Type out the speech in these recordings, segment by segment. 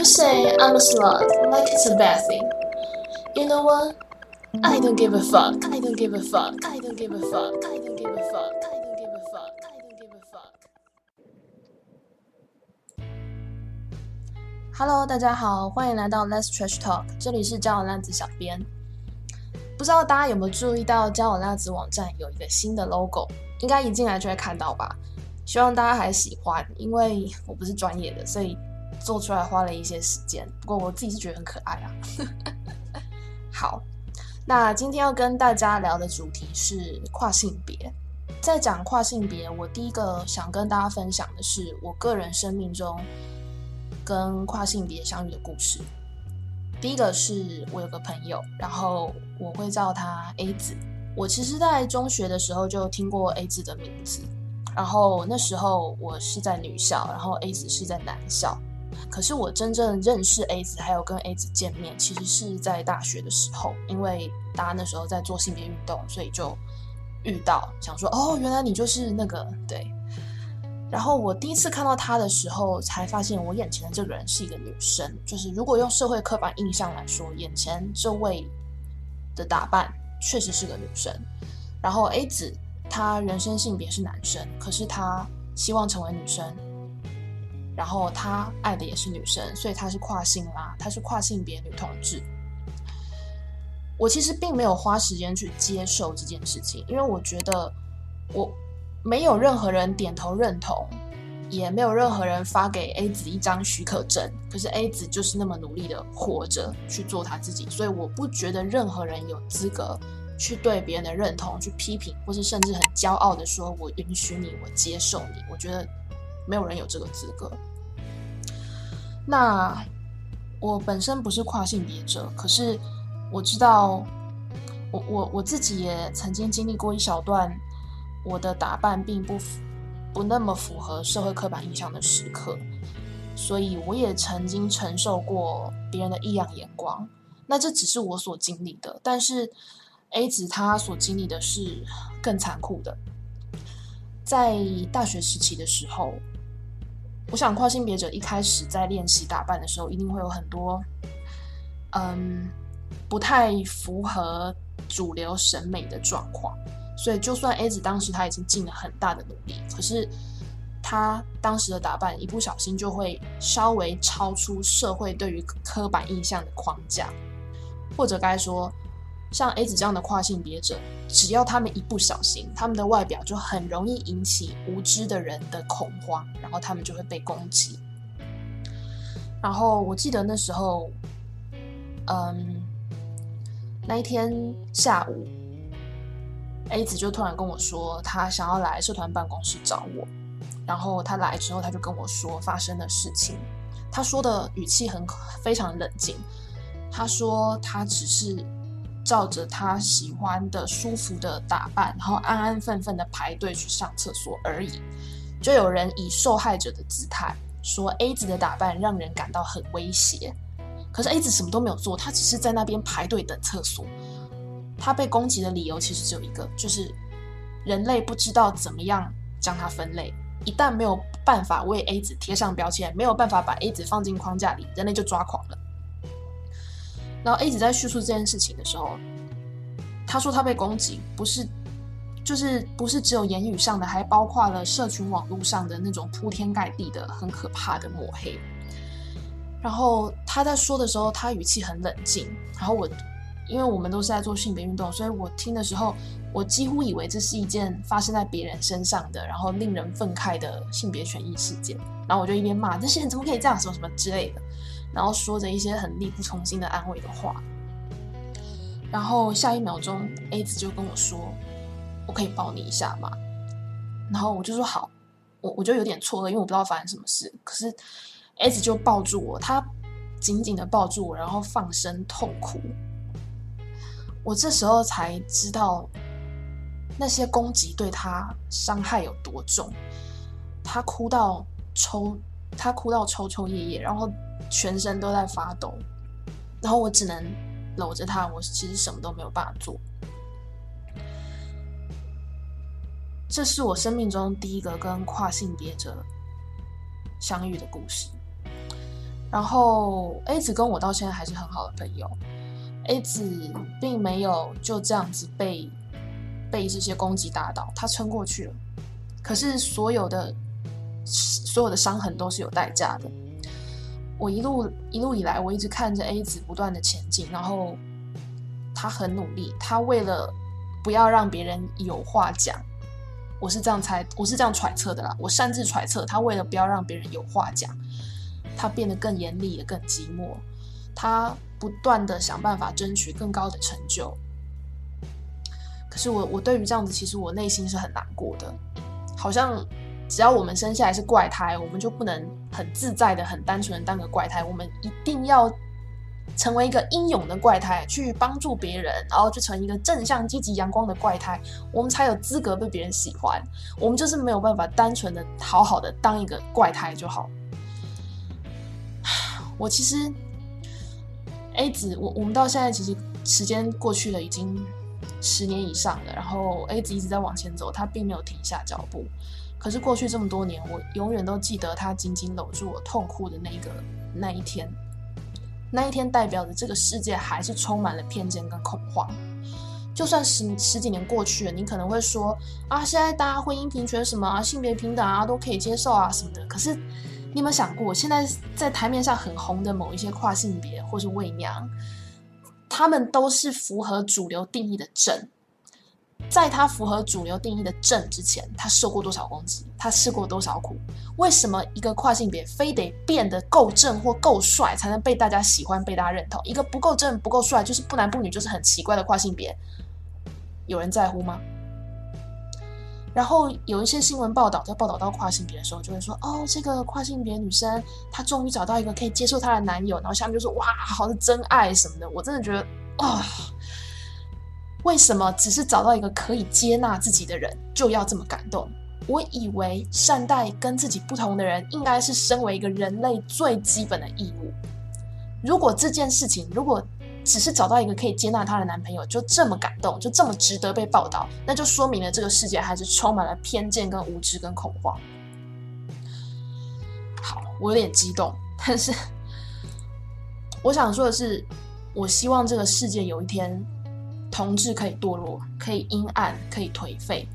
You say I'm a slut, like it's a bad thing. You know what? I don't give a fuck. I don't give a fuck. I don't give a fuck. I don't give a fuck. I don't give a fuck. I don't give a fuck. Hello，大家好，欢迎来到 Let's Trash Talk，这里是交友烂子小编。不知道大家有没有注意到交友烂子网站有一个新的 logo？应该一进来就会看到吧？希望大家还喜欢，因为我不是专业的，所以做出来花了一些时间。不过我自己是觉得很可爱啊。好，那今天要跟大家聊的主题是跨性别。在讲跨性别，我第一个想跟大家分享的是我个人生命中跟跨性别相遇的故事。第一个是我有个朋友，然后我会叫他 A 子。我其实，在中学的时候就听过 A 子的名字。然后那时候我是在女校，然后 A 子是在男校。可是我真正认识 A 子，还有跟 A 子见面，其实是在大学的时候，因为大家那时候在做性别运动，所以就遇到，想说哦，原来你就是那个对。然后我第一次看到他的时候，才发现我眼前的这个人是一个女生。就是如果用社会刻板印象来说，眼前这位的打扮确实是个女生。然后 A 子。他人生性别是男生，可是他希望成为女生，然后他爱的也是女生，所以他是跨性啦，他是跨性别女同志。我其实并没有花时间去接受这件事情，因为我觉得我没有任何人点头认同，也没有任何人发给 A 子一张许可证，可是 A 子就是那么努力的活着去做他自己，所以我不觉得任何人有资格。去对别人的认同去批评，或是甚至很骄傲的说：“我允许你，我接受你。”我觉得没有人有这个资格。那我本身不是跨性别者，可是我知道，我我我自己也曾经经历过一小段我的打扮并不不那么符合社会刻板印象的时刻，所以我也曾经承受过别人的异样眼光。那这只是我所经历的，但是。A 子他所经历的是更残酷的，在大学时期的时候，我想跨性别者一开始在练习打扮的时候，一定会有很多，嗯，不太符合主流审美的状况。所以，就算 A 子当时他已经尽了很大的努力，可是他当时的打扮一不小心就会稍微超出社会对于刻板印象的框架，或者该说。像 A 子这样的跨性别者，只要他们一不小心，他们的外表就很容易引起无知的人的恐慌，然后他们就会被攻击。然后我记得那时候，嗯，那一天下午，A 子就突然跟我说，他想要来社团办公室找我。然后他来之后，他就跟我说发生的事情。他说的语气很非常冷静，他说他只是。照着他喜欢的、舒服的打扮，然后安安分分的排队去上厕所而已。就有人以受害者的姿态说：“A 子的打扮让人感到很威胁。”可是 A 子什么都没有做，他只是在那边排队等厕所。他被攻击的理由其实只有一个，就是人类不知道怎么样将它分类。一旦没有办法为 A 子贴上标签，没有办法把 A 子放进框架里，人类就抓狂了。然后 A 子在叙述这件事情的时候，他说他被攻击不是，就是不是只有言语上的，还包括了社群网络上的那种铺天盖地的很可怕的抹黑。然后他在说的时候，他语气很冷静。然后我，因为我们都是在做性别运动，所以我听的时候，我几乎以为这是一件发生在别人身上的，然后令人愤慨的性别权益事件。然后我就一边骂这些人怎么可以这样说什么之类的。然后说着一些很力不从心的安慰的话，然后下一秒钟，A 子就跟我说：“我可以抱你一下吗？”然后我就说：“好。”我我就有点错愕，因为我不知道发生什么事。可是 A 子就抱住我，他紧紧的抱住我，然后放声痛哭。我这时候才知道那些攻击对他伤害有多重。他哭到抽，他哭到抽抽噎噎，然后。全身都在发抖，然后我只能搂着他，我其实什么都没有办法做。这是我生命中第一个跟跨性别者相遇的故事。然后 A 子跟我到现在还是很好的朋友，A 子并没有就这样子被被这些攻击打倒，他撑过去了。可是所有的所有的伤痕都是有代价的。我一路一路以来，我一直看着 A 子不断的前进，然后他很努力，他为了不要让别人有话讲，我是这样猜，我是这样揣测的啦，我擅自揣测，他为了不要让别人有话讲。他变得更严厉，也更寂寞。他不断的想办法争取更高的成就。可是我，我对于这样子，其实我内心是很难过的。好像只要我们生下来是怪胎，我们就不能很自在的、很单纯的当个怪胎。我们一定要成为一个英勇的怪胎，去帮助别人，然后就成一个正向、积极、阳光的怪胎，我们才有资格被别人喜欢。我们就是没有办法单纯的、好好的当一个怪胎就好。我其实，A 子，我我们到现在其实时间过去了已经十年以上了，然后 A 子一直在往前走，他并没有停下脚步。可是过去这么多年，我永远都记得他紧紧搂住我痛哭的那个那一天，那一天代表着这个世界还是充满了偏见跟恐慌。就算十十几年过去了，你可能会说啊，现在大家婚姻平权什么啊，性别平等啊，都可以接受啊什么的。可是。你有没有想过，现在在台面上很红的某一些跨性别或是伪娘，他们都是符合主流定义的正。在他符合主流定义的正之前，他受过多少攻击？他吃过多少苦？为什么一个跨性别非得变得够正或够帅才能被大家喜欢、被大家认同？一个不够正、不够帅，就是不男不女，就是很奇怪的跨性别，有人在乎吗？然后有一些新闻报道，在报道到跨性别的时候，就会说：“哦，这个跨性别女生她终于找到一个可以接受她的男友。”然后下面就说：“哇，好是真爱什么的。”我真的觉得啊，为什么只是找到一个可以接纳自己的人就要这么感动？我以为善待跟自己不同的人，应该是身为一个人类最基本的义务。如果这件事情，如果只是找到一个可以接纳她的男朋友，就这么感动，就这么值得被报道，那就说明了这个世界还是充满了偏见、跟无知、跟恐慌。好，我有点激动，但是我想说的是，我希望这个世界有一天，同志可以堕落，可以阴暗，可以颓废。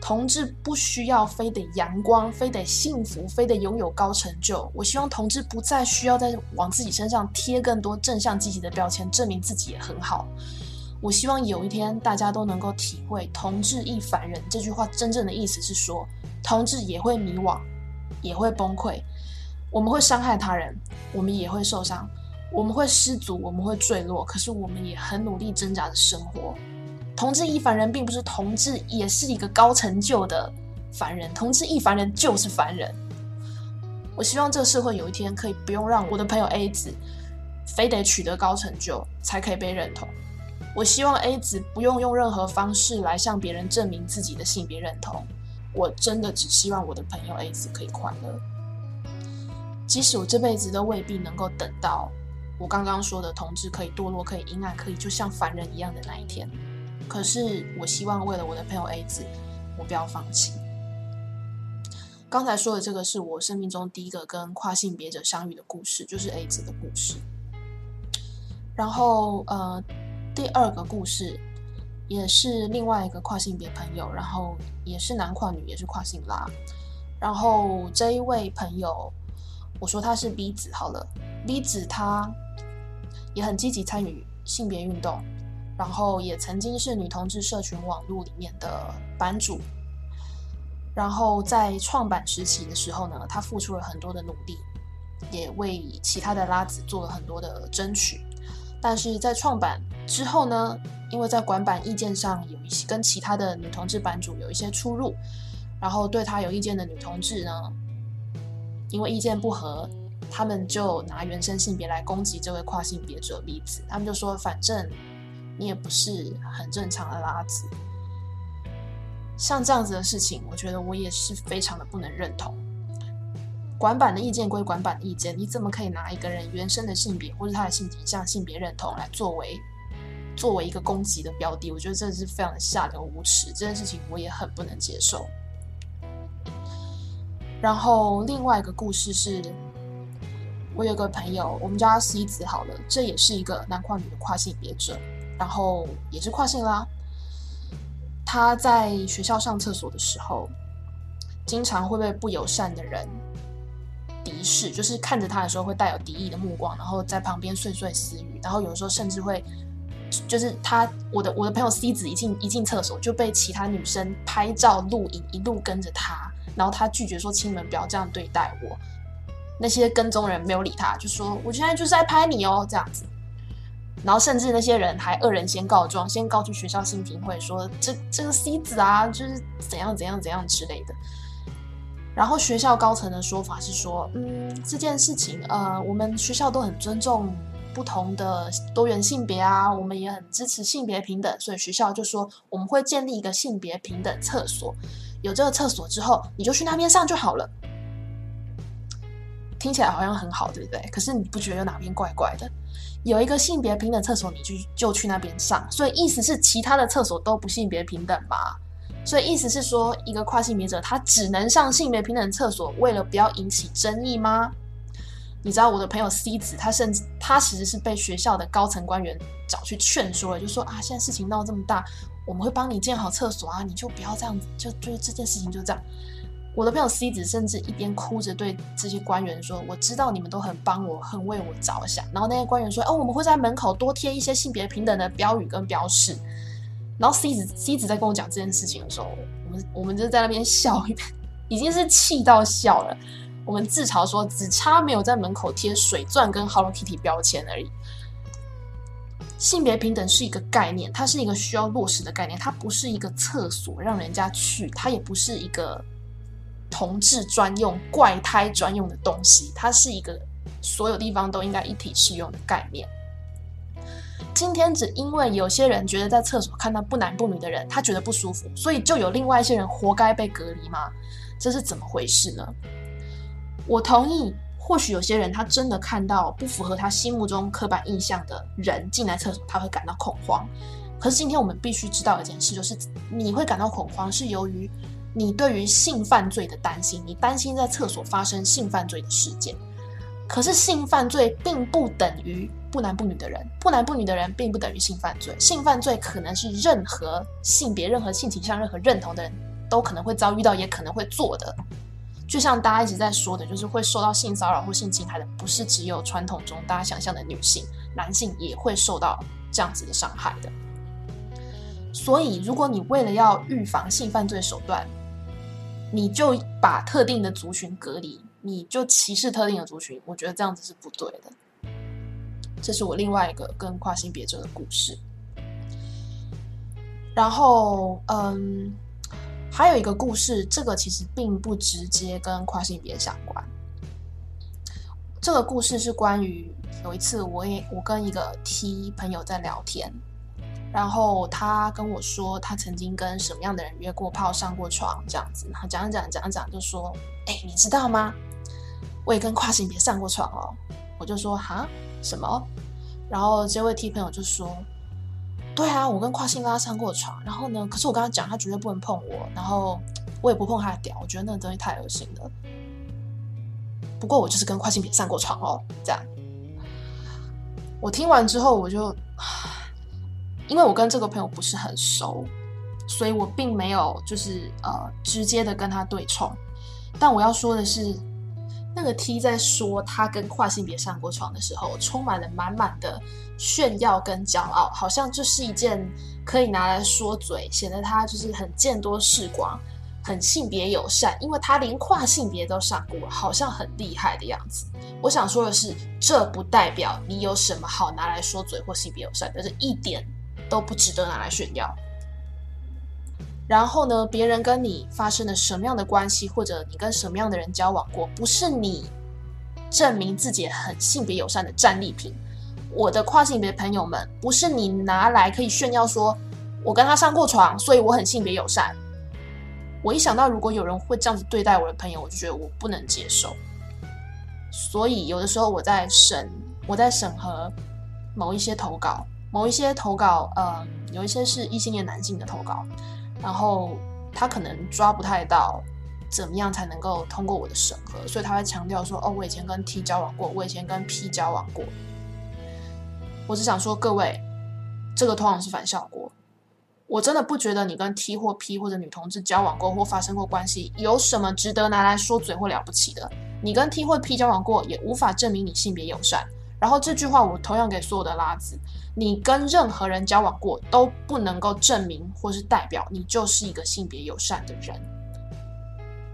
同志不需要非得阳光，非得幸福，非得拥有高成就。我希望同志不再需要再往自己身上贴更多正向积极的标签，证明自己也很好。我希望有一天大家都能够体会“同志亦凡人”这句话真正的意思是说，同志也会迷惘，也会崩溃，我们会伤害他人，我们也会受伤，我们会失足，我们会坠落，可是我们也很努力挣扎的生活。同志亦凡人，并不是同志也是一个高成就的凡人。同志亦凡人就是凡人。我希望这个社会有一天可以不用让我的朋友 A 子非得取得高成就才可以被认同。我希望 A 子不用用任何方式来向别人证明自己的性别认同。我真的只希望我的朋友 A 子可以快乐，即使我这辈子都未必能够等到我刚刚说的同志可以堕落、可以阴暗、可以就像凡人一样的那一天。可是，我希望为了我的朋友 A 子，我不要放弃。刚才说的这个是我生命中第一个跟跨性别者相遇的故事，就是 A 子的故事。然后，呃，第二个故事也是另外一个跨性别朋友，然后也是男跨女，也是跨性拉。然后这一位朋友，我说他是 B 子好了李子他也很积极参与性别运动。然后也曾经是女同志社群网络里面的版主，然后在创版时期的时候呢，他付出了很多的努力，也为其他的拉子做了很多的争取。但是在创版之后呢，因为在管版意见上有一些跟其他的女同志版主有一些出入，然后对他有意见的女同志呢，因为意见不合，他们就拿原生性别来攻击这位跨性别者例子，他们就说反正。你也不是很正常的拉子，像这样子的事情，我觉得我也是非常的不能认同。管版的意见归管版的意见，你怎么可以拿一个人原生的性别或者他的性倾向、性别认同来作为作为一个攻击的标的？我觉得这是非常的下流无耻，这件事情我也很不能接受。然后另外一个故事是我有个朋友，我们叫他 C 子好了，这也是一个男跨女的跨性别者，然后也是跨性啦。他在学校上厕所的时候，经常会被不友善的人敌视，就是看着他的时候会带有敌意的目光，然后在旁边碎碎私语，然后有时候甚至会，就是他我的我的朋友 C 子一进一进厕所就被其他女生拍照录影，一路跟着他，然后他拒绝说：“亲们不要这样对待我。”那些跟踪人没有理他，就说：“我现在就是在拍你哦，这样子。”然后甚至那些人还恶人先告状，先告去学校性评会说：“这这个 C 子啊，就是怎样怎样怎样之类的。”然后学校高层的说法是说：“嗯，这件事情，呃，我们学校都很尊重不同的多元性别啊，我们也很支持性别平等，所以学校就说我们会建立一个性别平等厕所，有这个厕所之后，你就去那边上就好了。”听起来好像很好，对不对？可是你不觉得有哪边怪怪的？有一个性别平等厕所，你就就去那边上，所以意思是其他的厕所都不性别平等吗？所以意思是说，一个跨性别者他只能上性别平等厕所，为了不要引起争议吗？你知道我的朋友 C 子，他甚至他其实是被学校的高层官员找去劝说了，就说啊，现在事情闹这么大，我们会帮你建好厕所啊，你就不要这样子，就就这件事情就这样。我的朋友 C 子甚至一边哭着对这些官员说：“我知道你们都很帮我，很为我着想。”然后那些官员说：“哦，我们会在门口多贴一些性别平等的标语跟标识。”然后 C 子 C 子在跟我讲这件事情的时候，我们我们就在那边笑，已经是气到笑了。我们自嘲说：“只差没有在门口贴水钻跟 Hello Kitty 标签而已。”性别平等是一个概念，它是一个需要落实的概念，它不是一个厕所让人家去，它也不是一个。同志专用、怪胎专用的东西，它是一个所有地方都应该一体适用的概念。今天只因为有些人觉得在厕所看到不男不女的人，他觉得不舒服，所以就有另外一些人活该被隔离吗？这是怎么回事呢？我同意，或许有些人他真的看到不符合他心目中刻板印象的人进来厕所，他会感到恐慌。可是今天我们必须知道一件事，就是你会感到恐慌是由于。你对于性犯罪的担心，你担心在厕所发生性犯罪的事件，可是性犯罪并不等于不男不女的人，不男不女的人并不等于性犯罪，性犯罪可能是任何性别、任何性倾向、任何认同的人都可能会遭遇到，也可能会做的。就像大家一直在说的，就是会受到性骚扰或性侵害的，不是只有传统中大家想象的女性，男性也会受到这样子的伤害的。所以，如果你为了要预防性犯罪手段，你就把特定的族群隔离，你就歧视特定的族群，我觉得这样子是不对的。这是我另外一个跟跨性别者的故事。然后，嗯，还有一个故事，这个其实并不直接跟跨性别相关。这个故事是关于有一次，我也我跟一个 T 朋友在聊天。然后他跟我说，他曾经跟什么样的人约过炮、上过床这样子。然后讲讲讲讲，就说：“哎，你知道吗？我也跟跨性别上过床哦。”我就说：“哈，什么？”然后这位 T 朋友就说：“对啊，我跟跨性拉上过床。然后呢，可是我跟他讲，他绝对不能碰我。然后我也不碰他的屌，我觉得那个东西太恶心了。不过我就是跟跨性别上过床哦。这样，我听完之后，我就。因为我跟这个朋友不是很熟，所以我并没有就是呃直接的跟他对冲。但我要说的是，那个 T 在说他跟跨性别上过床的时候，充满了满满的炫耀跟骄傲，好像就是一件可以拿来说嘴，显得他就是很见多识广，很性别友善，因为他连跨性别都上过，好像很厉害的样子。我想说的是，这不代表你有什么好拿来说嘴或性别友善，但是一点。都不值得拿来炫耀。然后呢，别人跟你发生了什么样的关系，或者你跟什么样的人交往过，不是你证明自己很性别友善的战利品。我的跨性别朋友们，不是你拿来可以炫耀说，我跟他上过床，所以我很性别友善。我一想到如果有人会这样子对待我的朋友，我就觉得我不能接受。所以有的时候我在审，我在审核某一些投稿。某一些投稿，呃，有一些是异性恋男性的投稿，然后他可能抓不太到怎么样才能够通过我的审核，所以他会强调说：“哦，我以前跟 T 交往过，我以前跟 P 交往过。”我只想说，各位，这个通常是反效果。我真的不觉得你跟 T 或 P 或者女同志交往过或发生过关系有什么值得拿来说嘴或了不起的。你跟 T 或 P 交往过，也无法证明你性别友善。然后这句话我同样给所有的拉子：你跟任何人交往过，都不能够证明或是代表你就是一个性别友善的人。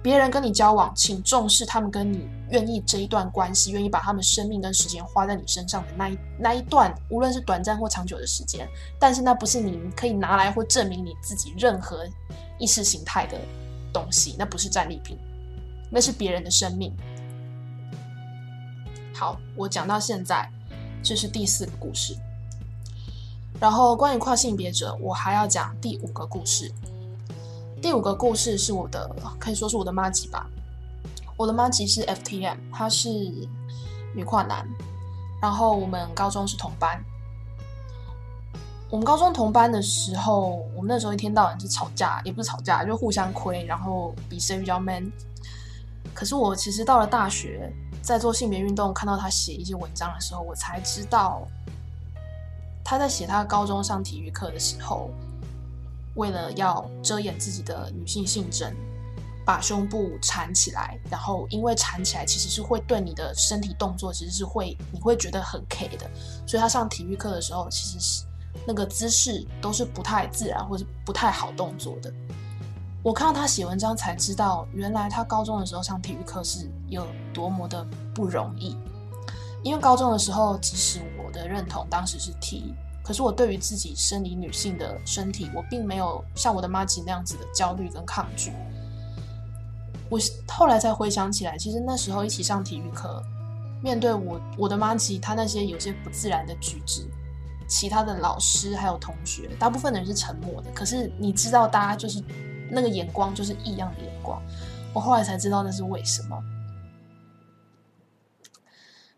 别人跟你交往，请重视他们跟你愿意这一段关系，愿意把他们生命跟时间花在你身上的那一那一段，无论是短暂或长久的时间。但是那不是你可以拿来或证明你自己任何意识形态的东西，那不是战利品，那是别人的生命。好，我讲到现在，这是第四个故事。然后关于跨性别者，我还要讲第五个故事。第五个故事是我的，可以说是我的妈吉吧。我的妈吉是 FTM，她是女跨男。然后我们高中是同班。我们高中同班的时候，我们那时候一天到晚是吵架，也不是吵架，就互相亏，然后比谁比较 man。可是我其实到了大学，在做性别运动，看到他写一些文章的时候，我才知道他在写他高中上体育课的时候。为了要遮掩自己的女性性征，把胸部缠起来，然后因为缠起来其实是会对你的身体动作其实是会你会觉得很 K 的，所以他上体育课的时候其实是那个姿势都是不太自然或是不太好动作的。我看到他写文章才知道，原来他高中的时候上体育课是有多么的不容易，因为高中的时候即使我的认同当时是 T。可是我对于自己生理女性的身体，我并没有像我的妈吉那样子的焦虑跟抗拒。我后来才回想起来，其实那时候一起上体育课，面对我我的妈吉，她那些有些不自然的举止，其他的老师还有同学，大部分的人是沉默的。可是你知道，大家就是那个眼光就是异样的眼光。我后来才知道那是为什么。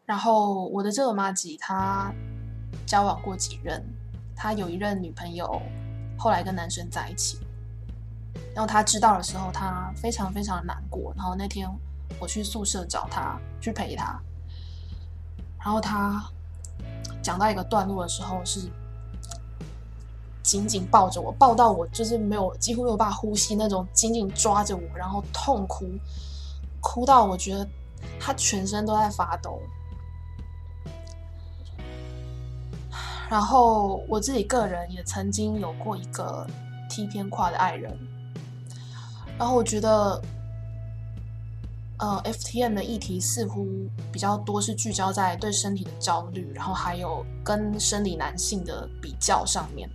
然后我的这个妈吉，她。交往过几任，他有一任女朋友，后来跟男生在一起。然后他知道的时候，他非常非常的难过。然后那天我去宿舍找他，去陪他。然后他讲到一个段落的时候，是紧紧抱着我，抱到我就是没有几乎没有办法呼吸那种，紧紧抓着我，然后痛哭，哭到我觉得他全身都在发抖。然后我自己个人也曾经有过一个 T 偏跨的爱人，然后我觉得，呃，FTM 的议题似乎比较多是聚焦在对身体的焦虑，然后还有跟生理男性的比较上面。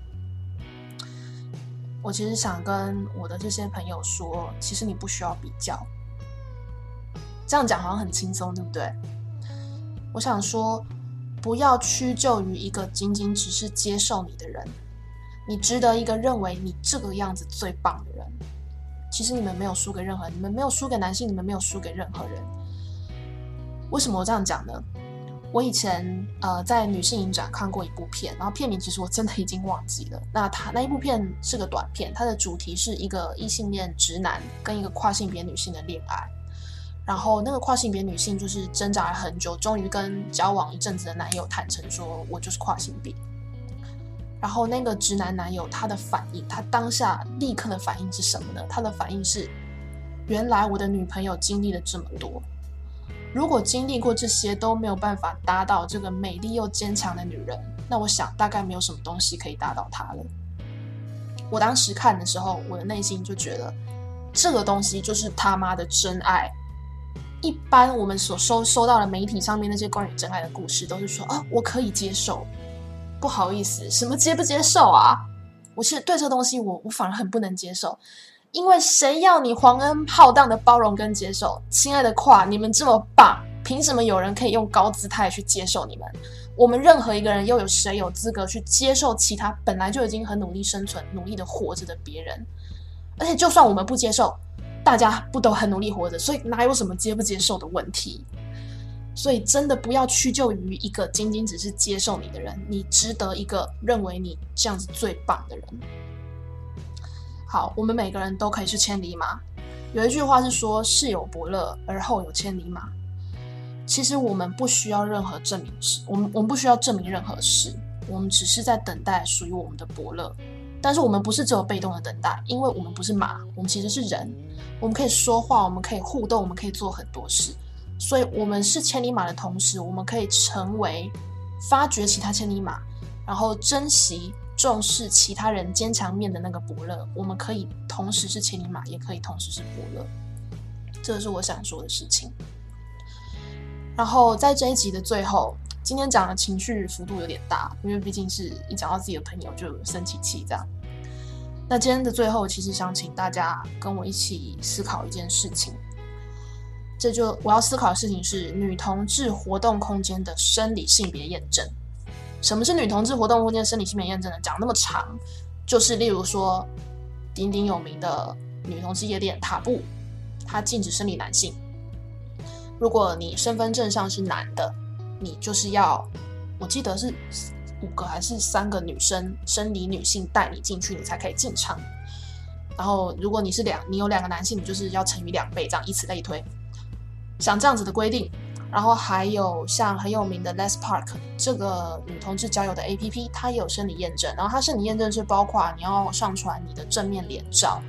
我其实想跟我的这些朋友说，其实你不需要比较。这样讲好像很轻松，对不对？我想说。不要屈就于一个仅仅只是接受你的人，你值得一个认为你这个样子最棒的人。其实你们没有输给任何，你们没有输给男性，你们没有输给任何人。为什么我这样讲呢？我以前呃在女性影展看过一部片，然后片名其实我真的已经忘记了。那它那一部片是个短片，它的主题是一个异性恋直男跟一个跨性别女性的恋爱。然后那个跨性别女性就是挣扎了很久，终于跟交往一阵子的男友坦诚说：“我就是跨性别。”然后那个直男男友他的反应，他当下立刻的反应是什么呢？他的反应是：“原来我的女朋友经历了这么多，如果经历过这些都没有办法打倒这个美丽又坚强的女人，那我想大概没有什么东西可以打倒她了。”我当时看的时候，我的内心就觉得，这个东西就是他妈的真爱。一般我们所收收到的媒体上面那些关于真爱的故事，都是说啊，我可以接受。不好意思，什么接不接受啊？我其实对这个东西，我我反而很不能接受。因为谁要你皇恩浩荡的包容跟接受？亲爱的跨，你们这么棒，凭什么有人可以用高姿态去接受你们？我们任何一个人，又有谁有资格去接受其他本来就已经很努力生存、努力的活着的别人？而且，就算我们不接受。大家不都很努力活着，所以哪有什么接不接受的问题？所以真的不要屈就于一个仅仅只是接受你的人，你值得一个认为你这样子最棒的人。好，我们每个人都可以是千里马，有一句话是说“事有伯乐，而后有千里马”。其实我们不需要任何证明事，我们我们不需要证明任何事，我们只是在等待属于我们的伯乐。但是我们不是只有被动的等待，因为我们不是马，我们其实是人，我们可以说话，我们可以互动，我们可以做很多事。所以，我们是千里马的同时，我们可以成为发掘其他千里马，然后珍惜、重视其他人坚强面的那个伯乐。我们可以同时是千里马，也可以同时是伯乐。这是我想说的事情。然后在这一集的最后，今天讲的情绪幅度有点大，因为毕竟是一讲到自己的朋友就生气气这样。那今天的最后，其实想请大家跟我一起思考一件事情。这就我要思考的事情是女同志活动空间的生理性别验证。什么是女同志活动空间生理性别验证呢？讲那么长，就是例如说鼎鼎有名的女同志夜店塔布，它禁止生理男性。如果你身份证上是男的，你就是要，我记得是五个还是三个女生生理女性带你进去，你才可以进场。然后如果你是两，你有两个男性，你就是要乘以两倍，这样以此类推。像这样子的规定，然后还有像很有名的 Les Park 这个女同志交友的 APP，它也有生理验证。然后它生理验证是包括你要上传你的正面脸照，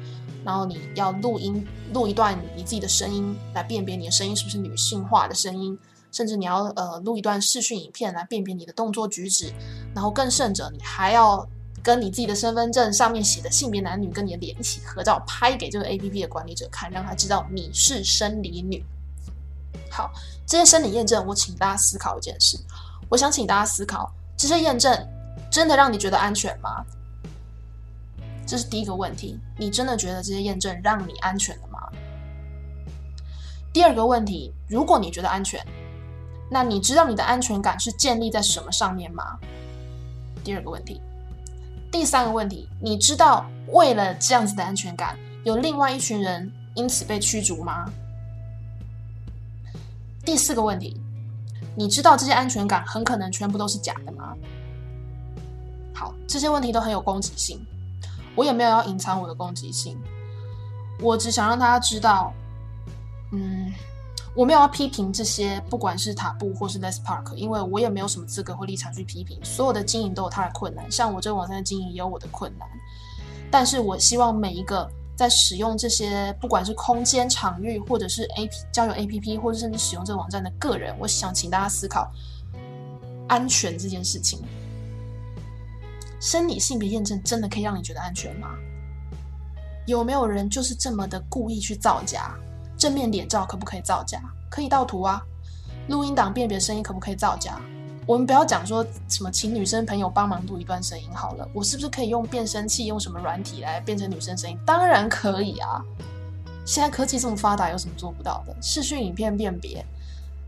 然后你要录音录一段你自己的声音来辨别你的声音是不是女性化的声音，甚至你要呃录一段视讯影片来辨别你的动作举止，然后更甚者，你还要跟你自己的身份证上面写的性别男女跟你的脸一起合照拍给这个 APP 的管理者看，让他知道你是生理女。好，这些生理验证，我请大家思考一件事。我想请大家思考，这些验证真的让你觉得安全吗？这是第一个问题。你真的觉得这些验证让你安全了吗？第二个问题，如果你觉得安全，那你知道你的安全感是建立在什么上面吗？第二个问题。第三个问题，你知道为了这样子的安全感，有另外一群人因此被驱逐吗？第四个问题，你知道这些安全感很可能全部都是假的吗？好，这些问题都很有攻击性，我也没有要隐藏我的攻击性，我只想让大家知道，嗯，我没有要批评这些，不管是塔布或是 Les Park，因为我也没有什么资格或立场去批评。所有的经营都有它的困难，像我这个网站的经营也有我的困难，但是我希望每一个。在使用这些，不管是空间场域，或者是 A P 交友 A P P，或者甚至使用这个网站的个人，我想请大家思考安全这件事情。生理性别验证真的可以让你觉得安全吗？有没有人就是这么的故意去造假？正面脸照可不可以造假？可以盗图啊。录音档辨别声音可不可以造假？我们不要讲说什么请女生朋友帮忙录一段声音好了，我是不是可以用变声器，用什么软体来变成女生声音？当然可以啊！现在科技这么发达，有什么做不到的？视讯影片辨别，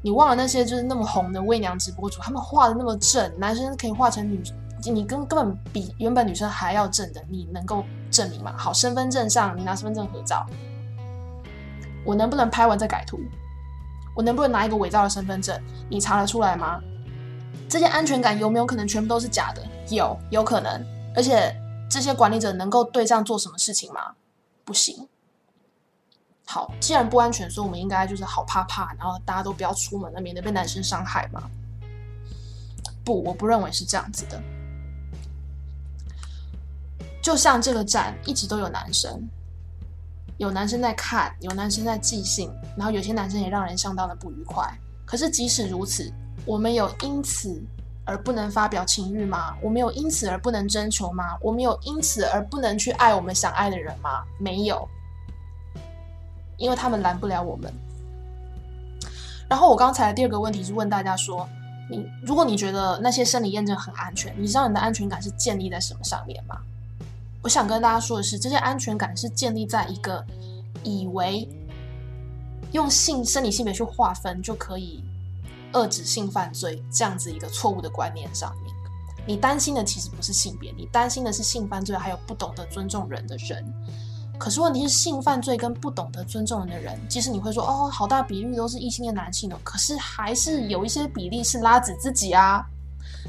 你忘了那些就是那么红的微娘直播主，他们画的那么正，男生可以画成女，你根根本比原本女生还要正的，你能够证明吗？好，身份证上你拿身份证合照，我能不能拍完再改图？我能不能拿一个伪造的身份证？你查得出来吗？这些安全感有没有可能全部都是假的？有，有可能。而且这些管理者能够对这样做什么事情吗？不行。好，既然不安全，所以我们应该就是好怕怕，然后大家都不要出门了，免得被男生伤害嘛。不，我不认为是这样子的。就像这个站一直都有男生，有男生在看，有男生在寄信，然后有些男生也让人相当的不愉快。可是即使如此。我们有因此而不能发表情欲吗？我们有因此而不能征求吗？我们有因此而不能去爱我们想爱的人吗？没有，因为他们拦不了我们。然后我刚才第二个问题是问大家说：你如果你觉得那些生理验证很安全，你知道你的安全感是建立在什么上面吗？我想跟大家说的是，这些安全感是建立在一个以为用性生理性别去划分就可以。遏制性犯罪这样子一个错误的观念上面，你担心的其实不是性别，你担心的是性犯罪还有不懂得尊重人的人。可是问题是，性犯罪跟不懂得尊重人的人，即使你会说哦，好大比例都是异性恋男性的，可是还是有一些比例是拉子自己啊。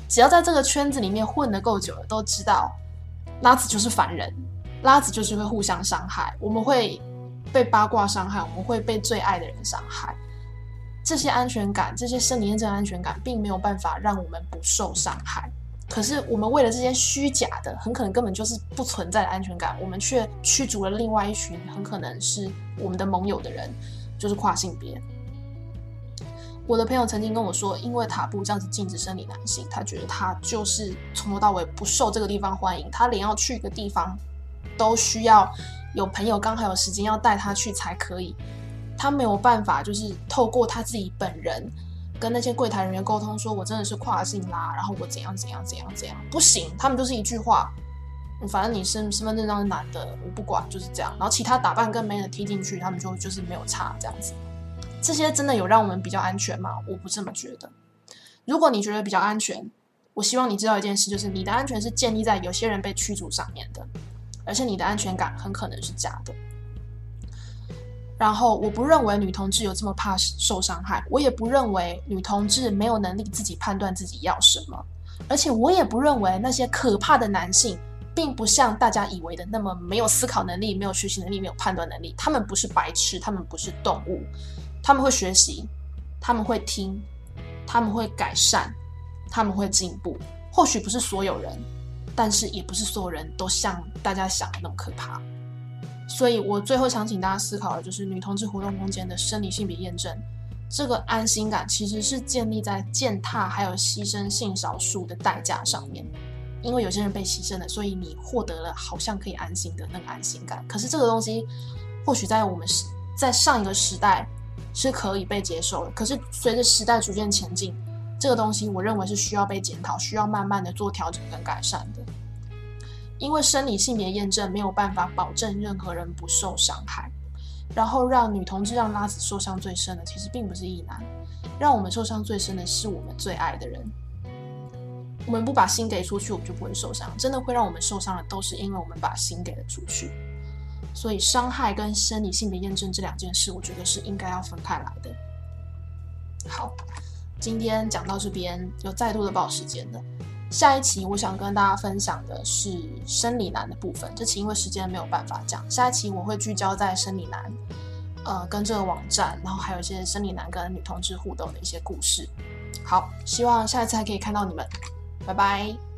只要在这个圈子里面混得够久了，都知道拉子就是凡人，拉子就是会互相伤害。我们会被八卦伤害，我们会被最爱的人伤害。这些安全感，这些生理验证安全感，并没有办法让我们不受伤害。可是，我们为了这些虚假的，很可能根本就是不存在的安全感，我们却驱逐了另外一群很可能是我们的盟友的人，就是跨性别。我的朋友曾经跟我说，因为塔布这样子禁止生理男性，他觉得他就是从头到尾不受这个地方欢迎，他连要去一个地方都需要有朋友刚好有时间要带他去才可以，他没有办法就是透过他自己本人跟那些柜台人员沟通，说我真的是跨性啦，然后我怎样怎样怎样怎样，不行，他们就是一句话，反正你身身份证上是男的，我不管，就是这样，然后其他打扮跟没人踢进去，他们就就是没有差这样子。这些真的有让我们比较安全吗？我不这么觉得。如果你觉得比较安全，我希望你知道一件事，就是你的安全是建立在有些人被驱逐上面的，而且你的安全感很可能是假的。然后，我不认为女同志有这么怕受伤害，我也不认为女同志没有能力自己判断自己要什么，而且我也不认为那些可怕的男性并不像大家以为的那么没有思考能力、没有学习能力、没有判断能力。他们不是白痴，他们不是动物。他们会学习，他们会听，他们会改善，他们会进步。或许不是所有人，但是也不是所有人都像大家想的那么可怕。所以我最后想请大家思考的就是，女同志活动空间的生理性别验证，这个安心感其实是建立在践踏还有牺牲性少数的代价上面。因为有些人被牺牲了，所以你获得了好像可以安心的那个安心感。可是这个东西，或许在我们在上一个时代。是可以被接受的，可是随着时代逐渐前进，这个东西我认为是需要被检讨，需要慢慢的做调整跟改善的。因为生理性别验证没有办法保证任何人不受伤害，然后让女同志让拉子受伤最深的，其实并不是异男，让我们受伤最深的是我们最爱的人。我们不把心给出去，我们就不会受伤。真的会让我们受伤的，都是因为我们把心给了出去。所以，伤害跟生理性别验证这两件事，我觉得是应该要分开来的。好，今天讲到这边，有再度的报时间了。下一期我想跟大家分享的是生理男的部分，这期因为时间没有办法讲。下一期我会聚焦在生理男，呃，跟这个网站，然后还有一些生理男跟女同志互动的一些故事。好，希望下一次还可以看到你们，拜拜。